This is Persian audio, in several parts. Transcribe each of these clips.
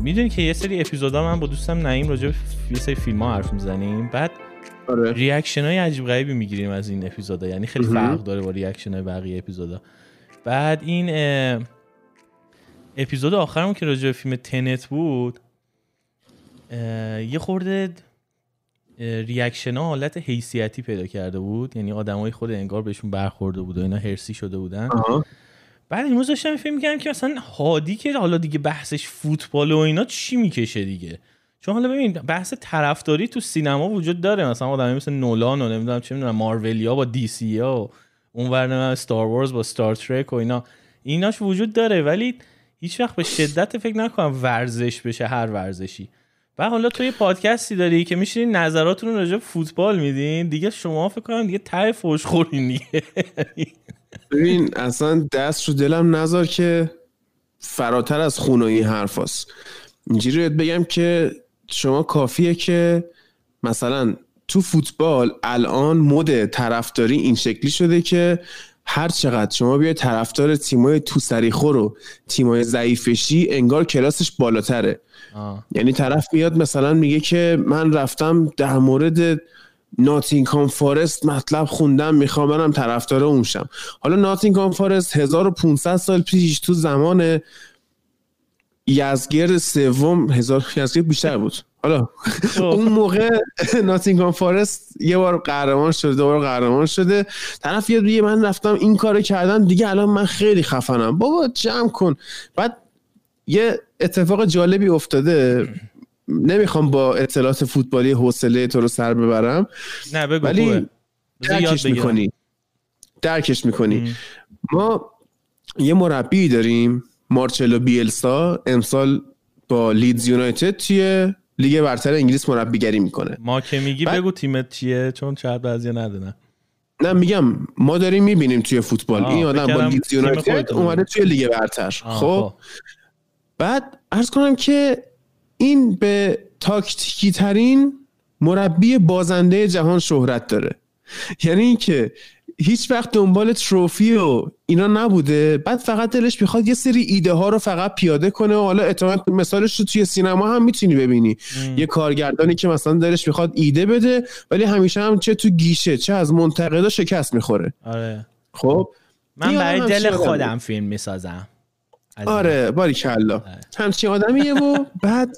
می‌دونی که یه سری اپیزودا من با دوستم نعیم راجع به یه سری فیلم ها حرف می‌زنیم. بعد آره. reaction های عجیب غریبی می‌گیریم از این اپیزودا. یعنی خیلی فرق داره با reaction های بقیه اپیزودا. بعد این اپیزود آخرمون که راجع به فیلم تنت بود یه خورده reaction ها حالت حیثیتی پیدا کرده بود. یعنی آدمای خود انگار بهشون برخورده بود و اینا حرصی شده بودن. آها. بعد امروز داشتم فکر می‌کردم که مثلا هادی که حالا دیگه بحثش فوتبال و اینا چی می‌کشه دیگه؟ چون حالا ببین بحث طرفداری تو سینما وجود داره. مثلا آدمی مثل نولان و نمی‌دونم چه می‌دونم مارولیا با دی سی و اون ورنه استار وارز با ستار ترک و اینا. ایناش وجود داره. ولی هیچ وقت به شدت فکر نکنم ورزش بشه هر ورزشی. و حالا تو یه پادکستی داری که میشینین نظراتتون راجع فوتبال میدین دیگه شما فکر کنم دیگه ته فوش خورین دیگه ببین اصلا دست رو دلم نذار که فراتر از خون و این حرف هست. اینجوری بگم که شما کافیه که مثلا تو فوتبال الان مد طرفداری این شکلی شده که هر چقدر شما بیای طرفدار تیمای تو سریخور و تیمای ضعیفشی انگار کلاسش بالاتره. آه. یعنی طرف میاد مثلا میگه که من رفتم در مورد ناتینگهام فارست مطلب خوندم می‌خوام برم طرفدار اون شم. حالا ناتینگهام فارست 1500 سال پیش تو زمان یزگرد سوم هزار یزگرد بیشتر بود. حالا اون موقع ناتینگهام فارست یه بار قهرمان شده دو بار قهرمان شده. طرف یاد میگه من رفتم این کارو کردم دیگه الان من خیلی خفنم. بابا جمع کن. بعد یه اتفاق جالبی افتاده. نمی‌خوام با اطلاعات فوتبالی حوصله‌تو رو سر ببرم. نه بگو ولی درکش. می‌کنی. درکش می‌کنی. ما یه مربی داریم مارچلو بیلسا امسال با لیدز یونایتد توی لیگ برتر انگلیس مربیگری می‌کنه. ما که میگی بعد- بگو تیمت چیه؟ چون شاید بعضیا ندونن نه. میگم ما داریم می‌بینیم توی فوتبال. این آدم با لیدز یونایتد. اومده توی لیگ برتر. آه، خب؟ بعد ارز کنم که این به تاکتیکی ترین مربی بازنده جهان شهرت داره. یعنی اینکه هیچ وقت دنبال تروفی و اینا نبوده. بعد فقط دلش می‌خواد یه سری ایده ها رو فقط پیاده کنه و حالا اتفاقا مثالش رو توی سینما هم می‌تونی ببینی. یه کارگردانی که مثلا دلش می‌خواد ایده بده ولی همیشه هم چه تو گیشه چه از منتقدا شکست می‌خوره. آره. خب؟ من برای دل. خودم فیلم می‌سازم. آره باری کلا همچین آدمیه و بعد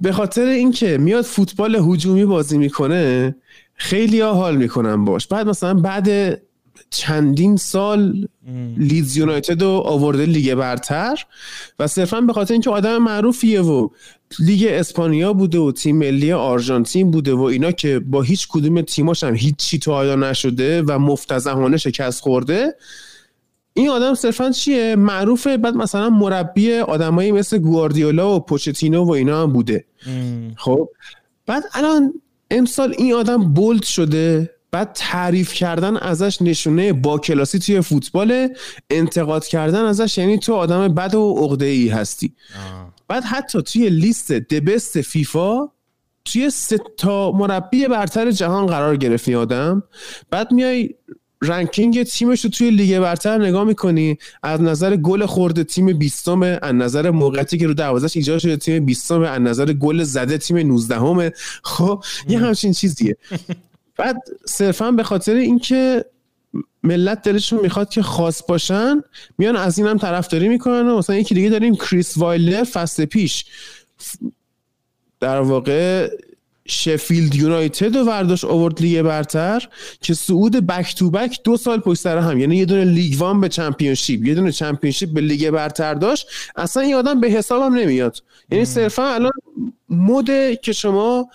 به خاطر اینکه میاد فوتبال هجومی بازی می‌کنه خیلی ها حال می‌کنن باش. بعد مثلا بعد چندین سال لیدز یونایتد رو آورده لیگ برتر و صرفا به خاطر اینکه آدم معروفیه و لیگ اسپانیا بوده و تیم ملی آرژانتین بوده و اینا که با هیچ کدوم تیماش هم هیچ چی تا حالا نشده و مفتضحانه شکست خورده این آدم صرفا چیه؟ معروفه. بعد مثلا مربی آدمایی مثل گواردیولا و پوچتینو و اینا هم بوده. خب؟ بعد الان امسال این آدم بولد شده بعد تعریف کردن ازش نشونه با کلاسی توی فوتبال انتقاد کردن ازش یعنی تو آدم بد و عقده ای هستی بعد حتی توی لیست دبست فیفا توی سه تا مربی برتر جهان قرار گرفت آدم. بعد میای ranking تیمش رو توی لیگ برتر نگاه می‌کنی از نظر گل خورده تیم 20 از نظر موقعیتی که رو دروازش ایجاد شده تیم 20 از نظر گل زده تیم 19 خب یه همچین چیزیه. بعد صرفا به خاطر اینکه ملت دلشون می‌خواد که خاص باشن میان از این هم طرفداری می‌کنن و مثلا یکی دیگه داریم کریس وایلدر فصل پیش. در واقع شفیلد یونایتد و ورداش آورد لیگ برتر که صعود back to back دو سال پشت سر هم. یعنی یه دونه لیگ وان به چمپیونشیپ یه دونه چمپیونشیپ به لیگ برتر داشت. اصلا این آدم به حسابم نمیاد. یعنی صرفا الان مده که شما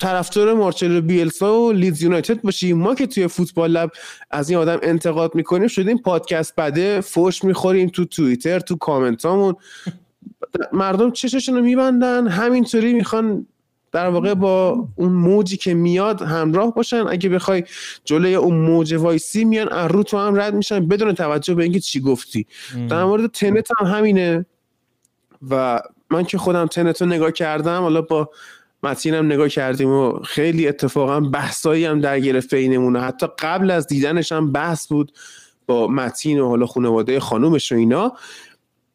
طرفدار مارچلو بیلسا و لیدز یونایتد باشی. ما که توی فوتبال لب از این آدم انتقاد می‌کنیم شدیم پادکست بده فوش می‌خوریم تو توییتر تو کامنتامون. مردم چششون رو میبندن همینطوری می‌خوان در واقع با اون موجی که میاد همراه باشن. اگه بخوای جلوی اون موج وایسی میان از رو تو هم رد میشن بدون توجه به اینکه چی گفتی. در مورد تنت هم همینه. و من که خودم تنت رو نگاه کردم حالا با متینم نگاه کردیم و خیلی اتفاقا بحثایی هم در گرفت بینمونه حتی قبل از دیدنش هم بحث بود با متین و حالا خانواده خانومش و اینا.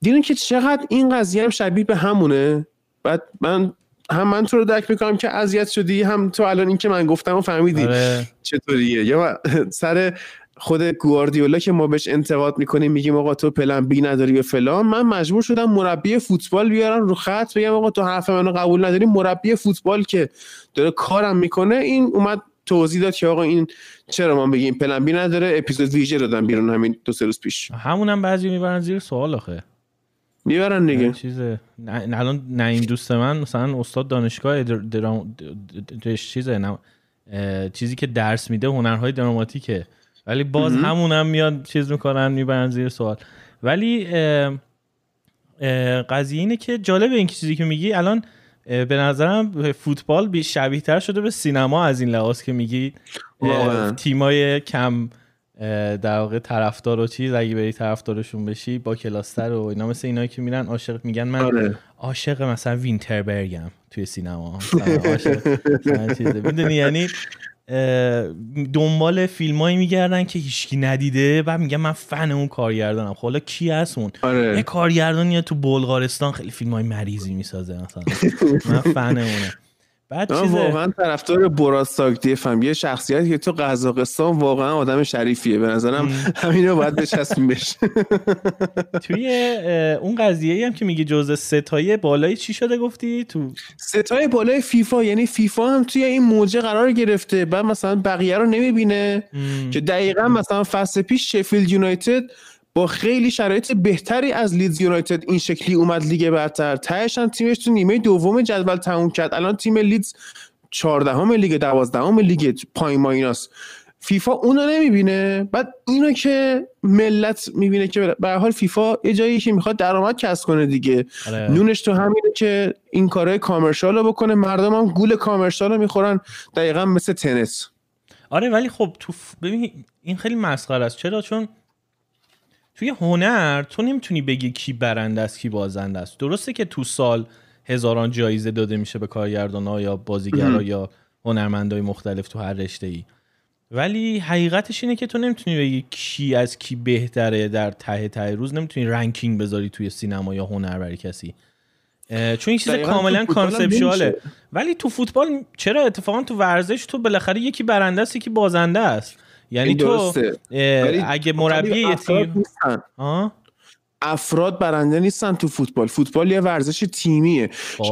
دیدن که چقدر این قضیه هم شبیه به همونه. بعد من هم من تو رو درک می‌کنم که اذیت شدی هم تو الان این که من گفتم و فهمیدی. آره. چطوریه؟ یا سر خود گواردیولا که ما بهش انتقاد می‌کنیم میگیم آقا تو پلن بی نداری و فلان من مجبور شدم مربی فوتبال بیارم رو خط بگم آقا تو حرف منو قبول نداری مربی فوتبال که داره کارم می‌کنه. این اومد توضیح داد که آقا این چرا ما بگیم پلن بی نداره اپیزود ویژه دادم بیرون همین دو سه روز پیش. همونم بعضی می‌برن زیر سوال آخه. می‌برن دیگه. چیزه. نه الان نعیم دوست من مثلا استاد دانشگاه درام چیزه نه چیزی که درس میده هنرهای دراماتیکه. ولی باز همونم میاد چیز می‌کنن می‌برن زیر سوال. ولی قضیه اینه که جالب این چیزی که میگی الان به نظرم فوتبال بی شبیه تر شده به سینما از این لحاظ که میگی تیمای کم در واقع طرفدار و چیز اگه بری طرفدارشون بشی با کلاستر و اینا مثل اینایی که میرن عاشق میگن من آره. عاشق مثلا وینتربرگم توی سینما. می‌دونی؟ یعنی دنبال فیلمایی میگردن که هیچکی ندیده و میگن من فن اون کارگردانم. خب حالا کی هست اون؟ آره. یه کارگردانی تو بلغارستان خیلی فیلم های مریضی می‌سازه مثلا. من فن اونه. بعد چیزه... واقعا طرفدار بورات ساگدیف یه شخصیتی که تو قزاقستان واقعا آدم شریفیه. به نظرم همین رو باید بچسبیم بهش. توی اون قضیه هم که میگی جزء ستای بالای چی شده گفتی؟ تو ستای بالای فیفا. یعنی فیفا هم توی این موجه قرار گرفته. بعد مثلا بقیه رو نمی‌بینه. که دقیقا مثلا فصل پیش شفیلد یونایتد با خیلی شرایط بهتری از لیدز یونایتد این شکلی اومد لیگ برتر. تهش هم تیمش تو نیمه دوم جدول تموم کرد. الان تیم لیدز 14 لیگ 12 لیگ پای مایناس فیفا اونو نمی‌بینه. بعد اینو که ملت می‌بینه که به حال فیفا یه جایی که می‌خواد درآمد کسب کنه دیگه. آره. نونش تو همینه که این کارهای کامرشال رو بکنه. مردم هم گول کامرشال رو می‌خورن. دقیقا مثل تنس. آره ولی خب تو ببین این خیلی مسخره است. چرا؟ چون توی هنر تو نمی‌تونی بگی کی برنده است کی بازنده است. درسته که تو سال هزاران جایزه داده میشه به کارگردان یا بازیگرا یا هنرمندای مختلف تو هر رشته ای ولی حقیقتش اینه که تو نمی‌تونی بگی کی از کی بهتره در ته ته روز. نمی‌تونی رنکینگ بذاری توی سینما یا هنر برای کسی چون این چیز کاملا کانسپچواله ولی تو فوتبال چرا؟ اتفاقا تو ورزش تو بالاخره یکی برنده است یکی بازنده است. یعنی تو اگه مربی یه تیم افراد برنده نیستن تو فوتبال. فوتبال یه ورزش تیمیه.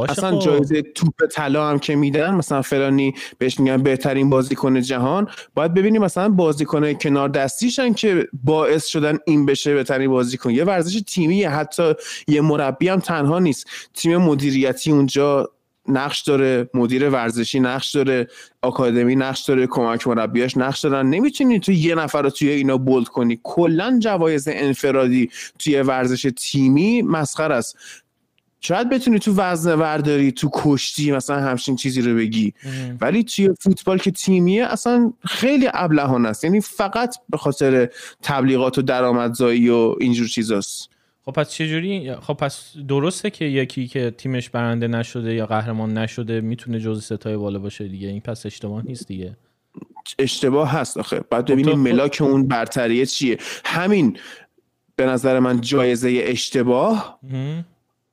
اصلا خب. جایزه توپ طلا هم که میدن مثلا فلانی بهش میگن بهترین بازیکن جهان باید ببینیم مثلا بازیکن کنار دستیشن که باعث شدن این بشه بهترین بازیکن. یه ورزش تیمیه حتی یه مربی هم تنها نیست. تیم مدیریتی اونجا نقش داره مدیر ورزشی نقش داره آکادمی نقش داره کمک مربیاش نقش دارن. نمی‌تونی تو یه نفر رو توی اینا بولد کنی. کلا جوایز انفرادی توی ورزش تیمی مسخر است. شاید بتونی تو وزن ورداری تو کشتی مثلا همچین چیزی رو بگی. ولی توی فوتبال که تیمیه اصلا خیلی ابلهانه است. یعنی فقط به خاطر تبلیغات و درآمدزایی و اینجور چیزاست. خب پس چجوری؟ خب پس درسته که یکی که تیمش برنده نشده یا قهرمان نشده می‌تونه جزء ستای بالا باشه دیگه. این پس اشتباه نیست دیگه. اشتباه هست آخه. بعد ببینیم خب ملاک اون برتریه چیه. همین به نظر من جایزه اشتباه.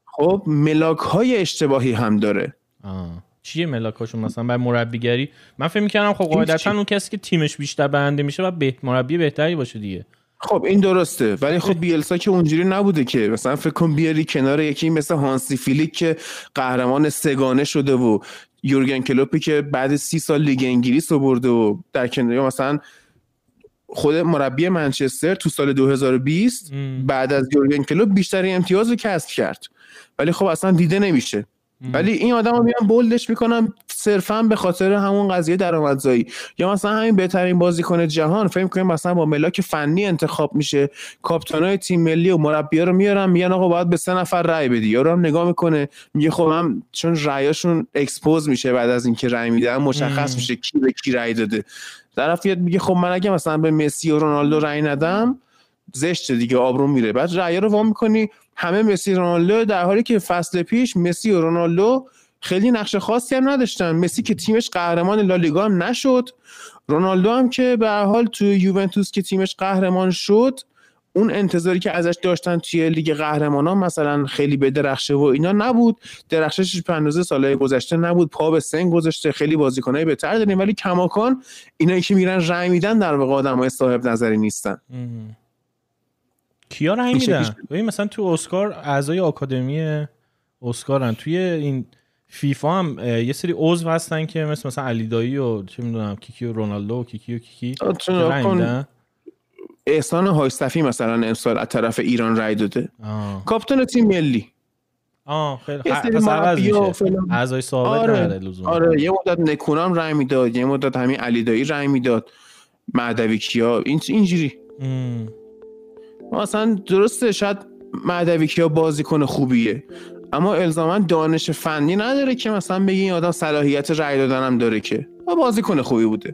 خب ملاک های اشتباهی هم داره. آه. چیه ملاکاشون مثلا برای مربیگری؟ من فکر می‌کردم خب قاعدتا اون کسی که تیمش بیشتر برنده میشه و به مربی بهتری باشه دیگه. خب این درسته. ولی خب بیلسا که اونجوری نبوده که مثلا فکر کن بیاری کنار یکی مثل هانسی فلیک که قهرمان سگانه شده و یورگن کلوپی که بعد سی سال لیگ انگلیس رو برده و در کنار مثلا خود مربی منچستر تو سال 2020 بعد از یورگن کلوپ بیشتری امتیاز رو کسب کرد. ولی خب اصلا دیده نمیشه. ولی این آدم رو میان bold ش می‌کنن صرفا به خاطر همون قضیه درآمدزایی. یا مثلا همین بهترین بازیکن جهان فکر کنیم مثلا با ملاک فنی انتخاب میشه. کاپیتانای تیم ملی و مربیا رو میارن میگن آقا باید به سه نفر رأی بدی. یارو هم نگاه می‌کنه میگه خب هم چون رأیاشون expose میشه بعد از اینکه رأی میدن مشخص میشه کی به کی رأی داده. طرف میگه خب من اگه مثلا به مسی و رونالدو رأی ندم زشت دیگه آبرون میره. بعد رأی رو وا می‌کنی. همه مسی رونالدو در حالی که فصل پیش مسی و رونالدو خیلی نقش خاصی هم نداشتن. مسی که تیمش قهرمان لالیگا هم نشد. رونالدو هم که به حال تو یوونتوس که تیمش قهرمان شد اون انتظاری که ازش داشتن توی لیگ قهرمانان مثلا خیلی به درخشه و اینا نبود. درخشش به اندازه سالهای گذشته نبود. پا به سن گذاشته. خیلی بازیکنای بهتر داریم. ولی کماکان اینایی که میرن رأی میدن در واقع آدمای صاحب نظری نیستن. کیا رأی میدن؟ ببین مثلا تو اسکار اعضای آکادمی اسکارن. توی این فیفا هم یه سری عضو هستن که مثل مثلا علی دایی و چه می‌دونم کیکی و رونالدو و کیکی و کیکی. احسان هایستفی مثلا امسال از طرف ایران رای داده. کاپتان تیم ملی. آه خیلی اعضای ثابت آره. آره یه مدت نکونام رای می‌داد یه مدت همین علی دایی رای می‌داد. مهدوی کیا این اینجوری. مثلا درسته شاید مهدوی کیا بازیکن خوبیه. اما الزاما دانش فنی نداره که مثلا بگی این آدم صلاحیت رای دادنم داره که. بازیکن خوبی بوده.